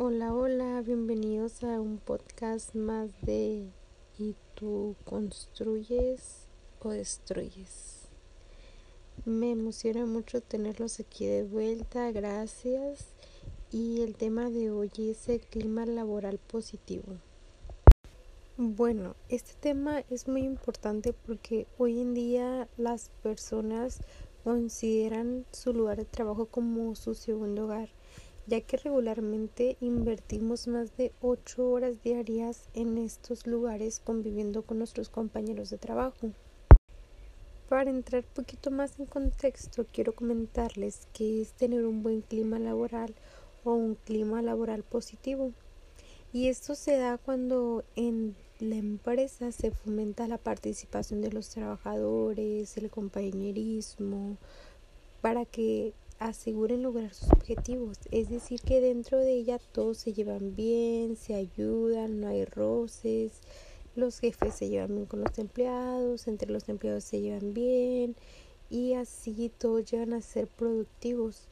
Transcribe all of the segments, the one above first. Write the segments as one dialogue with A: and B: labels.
A: Hola, hola, bienvenidos a un podcast más de ¿Y tú construyes o destruyes? Me emociona mucho tenerlos aquí de vuelta, gracias. Y el tema de hoy es el clima laboral positivo. Bueno, este tema es muy importante porque hoy en día las personas consideran su lugar de trabajo como su segundo hogar ya que regularmente invertimos más de 8 horas diarias en estos lugares conviviendo con nuestros compañeros de trabajo. Para entrar un poquito más en contexto, quiero comentarles que es tener un buen clima laboral o un clima laboral positivo. Y esto se da cuando en la empresa se fomenta la participación de los trabajadores, el compañerismo, para que aseguren lograr sus objetivos. Es decir, que dentro de ella todos se llevan bien, se ayudan, no hay roces, los jefes se llevan bien con los empleados, entre los empleados se llevan bien y así todos llegan a ser productivos.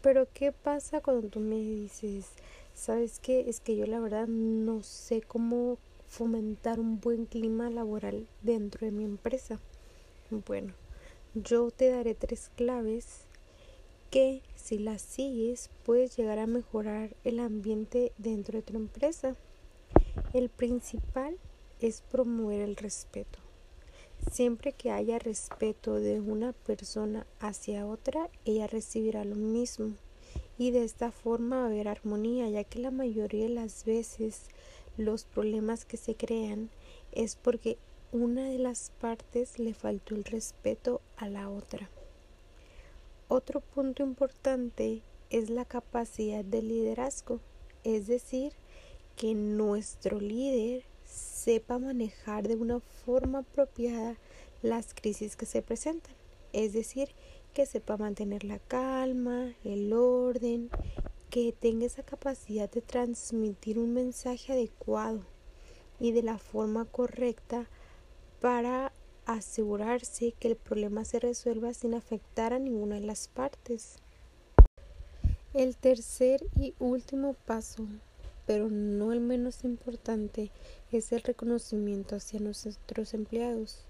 A: Pero ¿qué pasa cuando tú me dices, sabes qué? Es que yo la verdad no sé cómo fomentar un buen clima laboral dentro de mi empresa. Bueno, yo te daré tres claves que si las sigues puedes llegar a mejorar el ambiente dentro de tu empresa. El principal es promover el respeto. Siempre que haya respeto de una persona hacia otra, ella recibirá lo mismo. Y de esta forma va a haber armonía, ya que la mayoría de las veces los problemas que se crean es porque una de las partes le faltó el respeto a la otra. Otro punto importante es la capacidad de liderazgo, es decir, que nuestro líder sepa manejar de una forma apropiada las crisis que se presentan, es decir, que sepa mantener la calma, el orden, que tenga esa capacidad de transmitir un mensaje adecuado y de la forma correcta para asegurarse que el problema se resuelva sin afectar a ninguna de las partes. El tercer y último paso, pero no el menos importante, es el reconocimiento hacia nuestros empleados.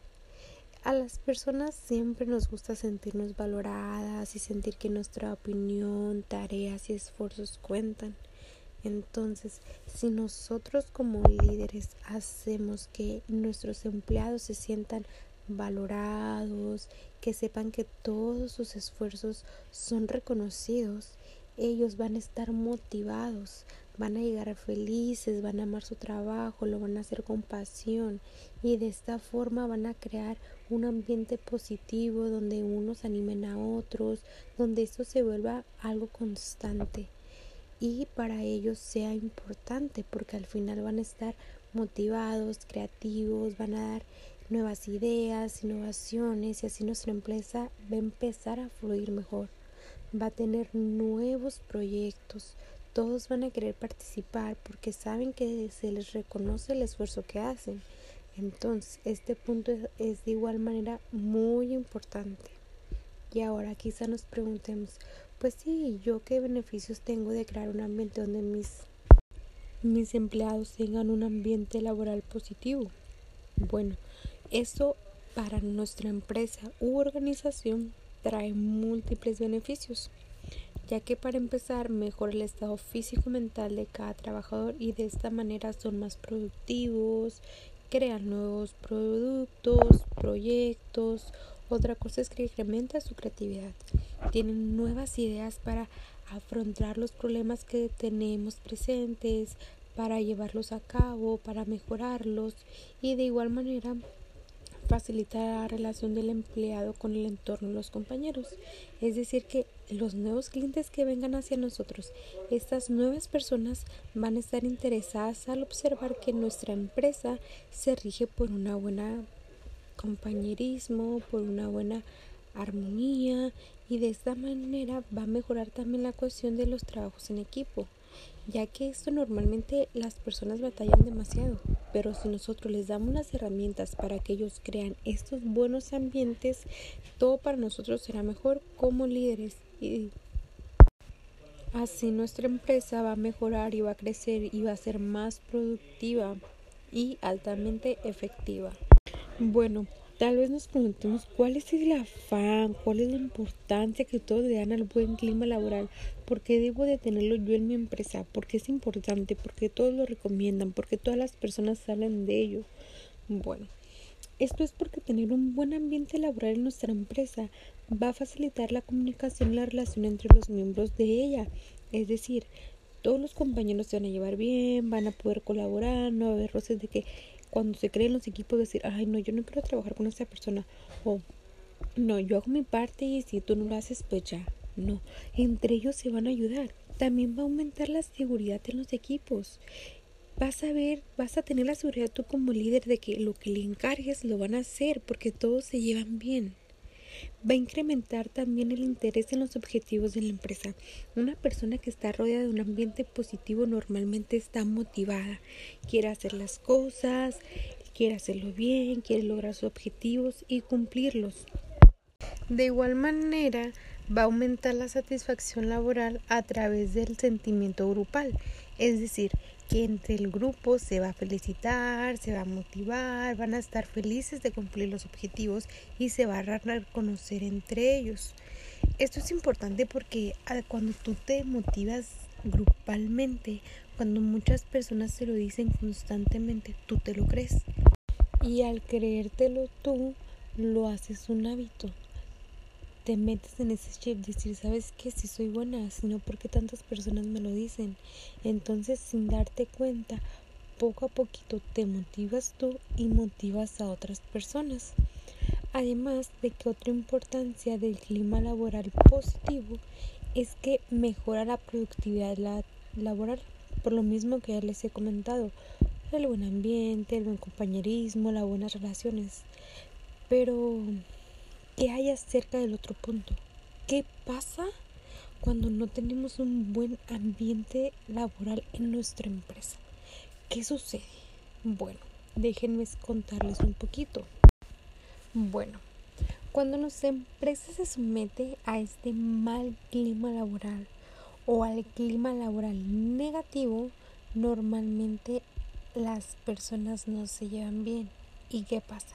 A: A las personas siempre nos gusta sentirnos valoradas y sentir que nuestra opinión, tareas y esfuerzos cuentan. Entonces, si nosotros como líderes hacemos que nuestros empleados se sientan valorados, que sepan que todos sus esfuerzos son reconocidos, ellos van a estar motivados, van a llegar felices, van a amar su trabajo, lo van a hacer con pasión y de esta forma van a crear un ambiente positivo donde unos animen a otros, donde esto se vuelva algo constante. Y para ellos sea importante porque al final van a estar motivados, creativos, van a dar nuevas ideas, innovaciones y así nuestra empresa va a empezar a fluir mejor. Va a tener nuevos proyectos. Todos van a querer participar porque saben que se les reconoce el esfuerzo que hacen. Entonces, este punto es de igual manera muy importante. Y ahora quizá nos preguntemos, pues sí, ¿yo qué beneficios tengo de crear un ambiente donde mis, mis empleados tengan un ambiente laboral positivo? Bueno, eso para nuestra empresa u organización trae múltiples beneficios, ya que para empezar mejora el estado físico y mental de cada trabajador y de esta manera son más productivos, crean nuevos productos, proyectos. Otra cosa es que incrementa su creatividad. Tienen nuevas ideas para afrontar los problemas que tenemos presentes, para llevarlos a cabo, para mejorarlos y de igual manera facilita la relación del empleado con el entorno de los compañeros. Es decir, que los nuevos clientes que vengan hacia nosotros, estas nuevas personas van a estar interesadas al observar que nuestra empresa se rige por una buena compañerismo, por una buena armonía y de esta manera va a mejorar también la cuestión de los trabajos en equipo ya que esto normalmente las personas batallan demasiado, pero si nosotros les damos las herramientas para que ellos crean estos buenos ambientes, todo para nosotros será mejor como líderes. Y Así nuestra empresa va a mejorar y va a crecer y va a ser más productiva y altamente efectiva. Bueno, tal vez nos preguntemos cuál es el afán, cuál es la importancia que todos le dan al buen clima laboral, por qué debo de tenerlo yo en mi empresa, por qué es importante, por qué todos lo recomiendan, por qué todas las personas hablan de ello. Bueno, esto es porque tener un buen ambiente laboral en nuestra empresa va a facilitar la comunicación y la relación entre los miembros de ella. Es decir, todos los compañeros se van a llevar bien, van a poder colaborar, no va a haber roces de que cuando se creen los equipos decir, ay no, yo no quiero trabajar con esta persona o no, yo hago mi parte y si tú no lo haces, pues ya, no, entre ellos se van a ayudar. También va a aumentar la seguridad en los equipos. Vas a ver, vas a tener la seguridad tú como líder de que lo que le encargues lo van a hacer porque todos se llevan bien va a incrementar también el interés en los objetivos de la empresa. Una persona que está rodeada de un ambiente positivo normalmente está motivada, quiere hacer las cosas, quiere hacerlo bien, quiere lograr sus objetivos y cumplirlos. De igual manera, va a aumentar la satisfacción laboral a través del sentimiento grupal, es decir, que entre el grupo se va a felicitar, se va a motivar, van a estar felices de cumplir los objetivos y se va a reconocer entre ellos. Esto es importante porque ah, cuando tú te motivas grupalmente, cuando muchas personas se lo dicen constantemente, tú te lo crees. Y al creértelo tú, lo haces un hábito te metes en ese chip, decir, ¿sabes qué? Si soy buena, sino porque tantas personas me lo dicen. Entonces, sin darte cuenta, poco a poquito te motivas tú y motivas a otras personas. Además de que otra importancia del clima laboral positivo es que mejora la productividad laboral, por lo mismo que ya les he comentado, el buen ambiente, el buen compañerismo, las buenas relaciones. Pero ¿Qué hay acerca del otro punto? ¿Qué pasa cuando no tenemos un buen ambiente laboral en nuestra empresa? ¿Qué sucede? Bueno, déjenme contarles un poquito. Bueno, cuando nuestra empresa se somete a este mal clima laboral o al clima laboral negativo, normalmente las personas no se llevan bien. ¿Y qué pasa?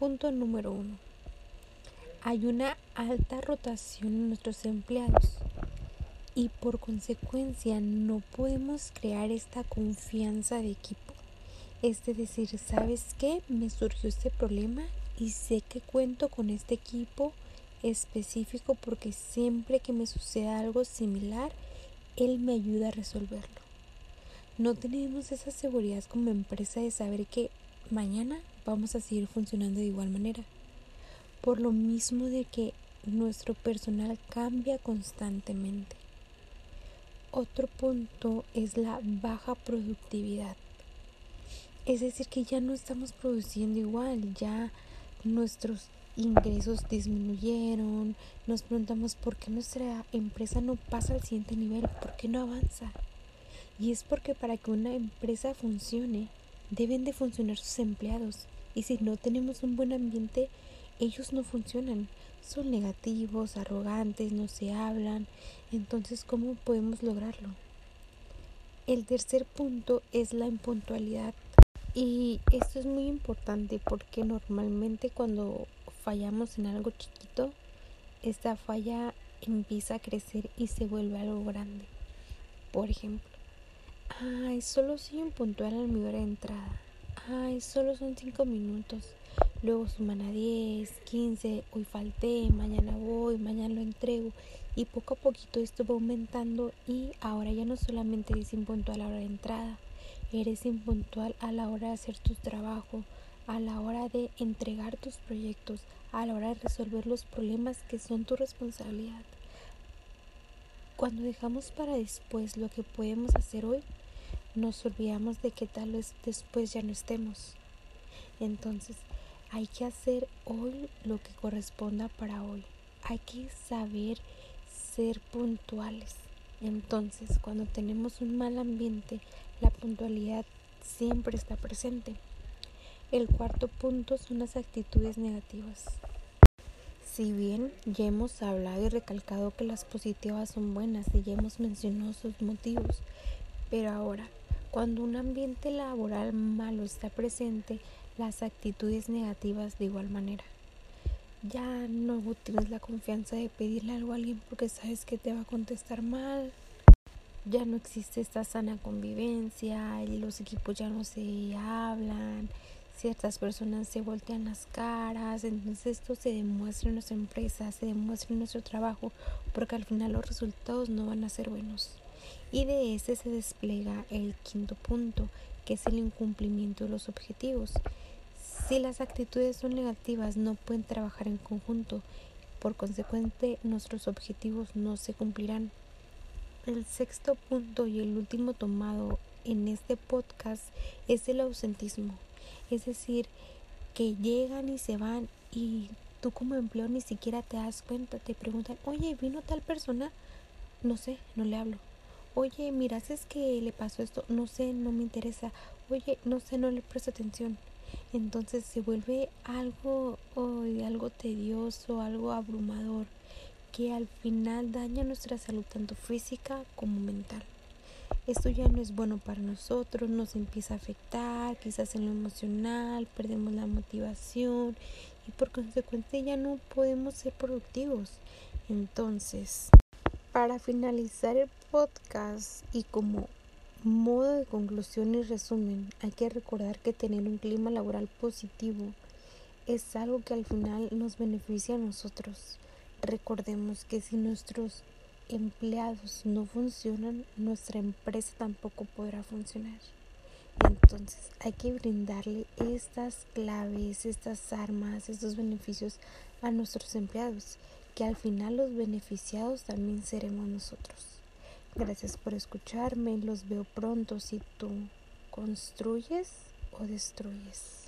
A: Punto número uno hay una alta rotación en nuestros empleados y por consecuencia no podemos crear esta confianza de equipo. Es decir, ¿sabes qué? Me surgió este problema y sé que cuento con este equipo específico porque siempre que me sucede algo similar, él me ayuda a resolverlo. No tenemos esa seguridad como empresa de saber que mañana vamos a seguir funcionando de igual manera por lo mismo de que nuestro personal cambia constantemente. Otro punto es la baja productividad. Es decir, que ya no estamos produciendo igual, ya nuestros ingresos disminuyeron, nos preguntamos por qué nuestra empresa no pasa al siguiente nivel, por qué no avanza. Y es porque para que una empresa funcione, deben de funcionar sus empleados. Y si no tenemos un buen ambiente, ellos no funcionan, son negativos, arrogantes, no se hablan, entonces ¿cómo podemos lograrlo? El tercer punto es la impuntualidad. Y esto es muy importante porque normalmente cuando fallamos en algo chiquito, esta falla empieza a crecer y se vuelve algo grande. Por ejemplo, ay, solo soy impuntual a mi hora de entrada. Ay, solo son cinco minutos luego suman a 10, 15, hoy falté, mañana voy, mañana lo entrego y poco a poquito esto va aumentando y ahora ya no solamente eres impuntual a la hora de entrada, eres impuntual a la hora de hacer tu trabajo, a la hora de entregar tus proyectos, a la hora de resolver los problemas que son tu responsabilidad. Cuando dejamos para después lo que podemos hacer hoy, nos olvidamos de que tal vez después ya no estemos. Entonces, hay que hacer hoy lo que corresponda para hoy. Hay que saber ser puntuales. Entonces, cuando tenemos un mal ambiente, la puntualidad siempre está presente. El cuarto punto son las actitudes negativas. Si bien ya hemos hablado y recalcado que las positivas son buenas y ya hemos mencionado sus motivos, pero ahora, cuando un ambiente laboral malo está presente, las actitudes negativas de igual manera. Ya no tienes la confianza de pedirle algo a alguien porque sabes que te va a contestar mal. Ya no existe esta sana convivencia, los equipos ya no se hablan, ciertas personas se voltean las caras, entonces esto se demuestra en nuestra empresa, se demuestra en nuestro trabajo, porque al final los resultados no van a ser buenos. Y de ese se despliega el quinto punto, que es el incumplimiento de los objetivos. Si las actitudes son negativas, no pueden trabajar en conjunto, por consecuente nuestros objetivos no se cumplirán. El sexto punto y el último tomado en este podcast es el ausentismo. Es decir, que llegan y se van y tú como empleado ni siquiera te das cuenta, te preguntan, oye, ¿vino tal persona? No sé, no le hablo. Oye, miras, es que le pasó esto, no sé, no me interesa. Oye, no sé, no le presto atención. Entonces se vuelve algo, oh, algo tedioso, algo abrumador, que al final daña nuestra salud tanto física como mental esto ya no es bueno para nosotros, nos empieza a afectar, quizás en lo emocional, perdemos la motivación y por consecuente ya no podemos ser productivos. Entonces, para finalizar el podcast y como modo de conclusión y resumen, hay que recordar que tener un clima laboral positivo es algo que al final nos beneficia a nosotros. Recordemos que si nuestros empleados no funcionan, nuestra empresa tampoco podrá funcionar. Entonces hay que brindarle estas claves, estas armas, estos beneficios a nuestros empleados, que al final los beneficiados también seremos nosotros. Gracias por escucharme, los veo pronto si tú construyes o destruyes.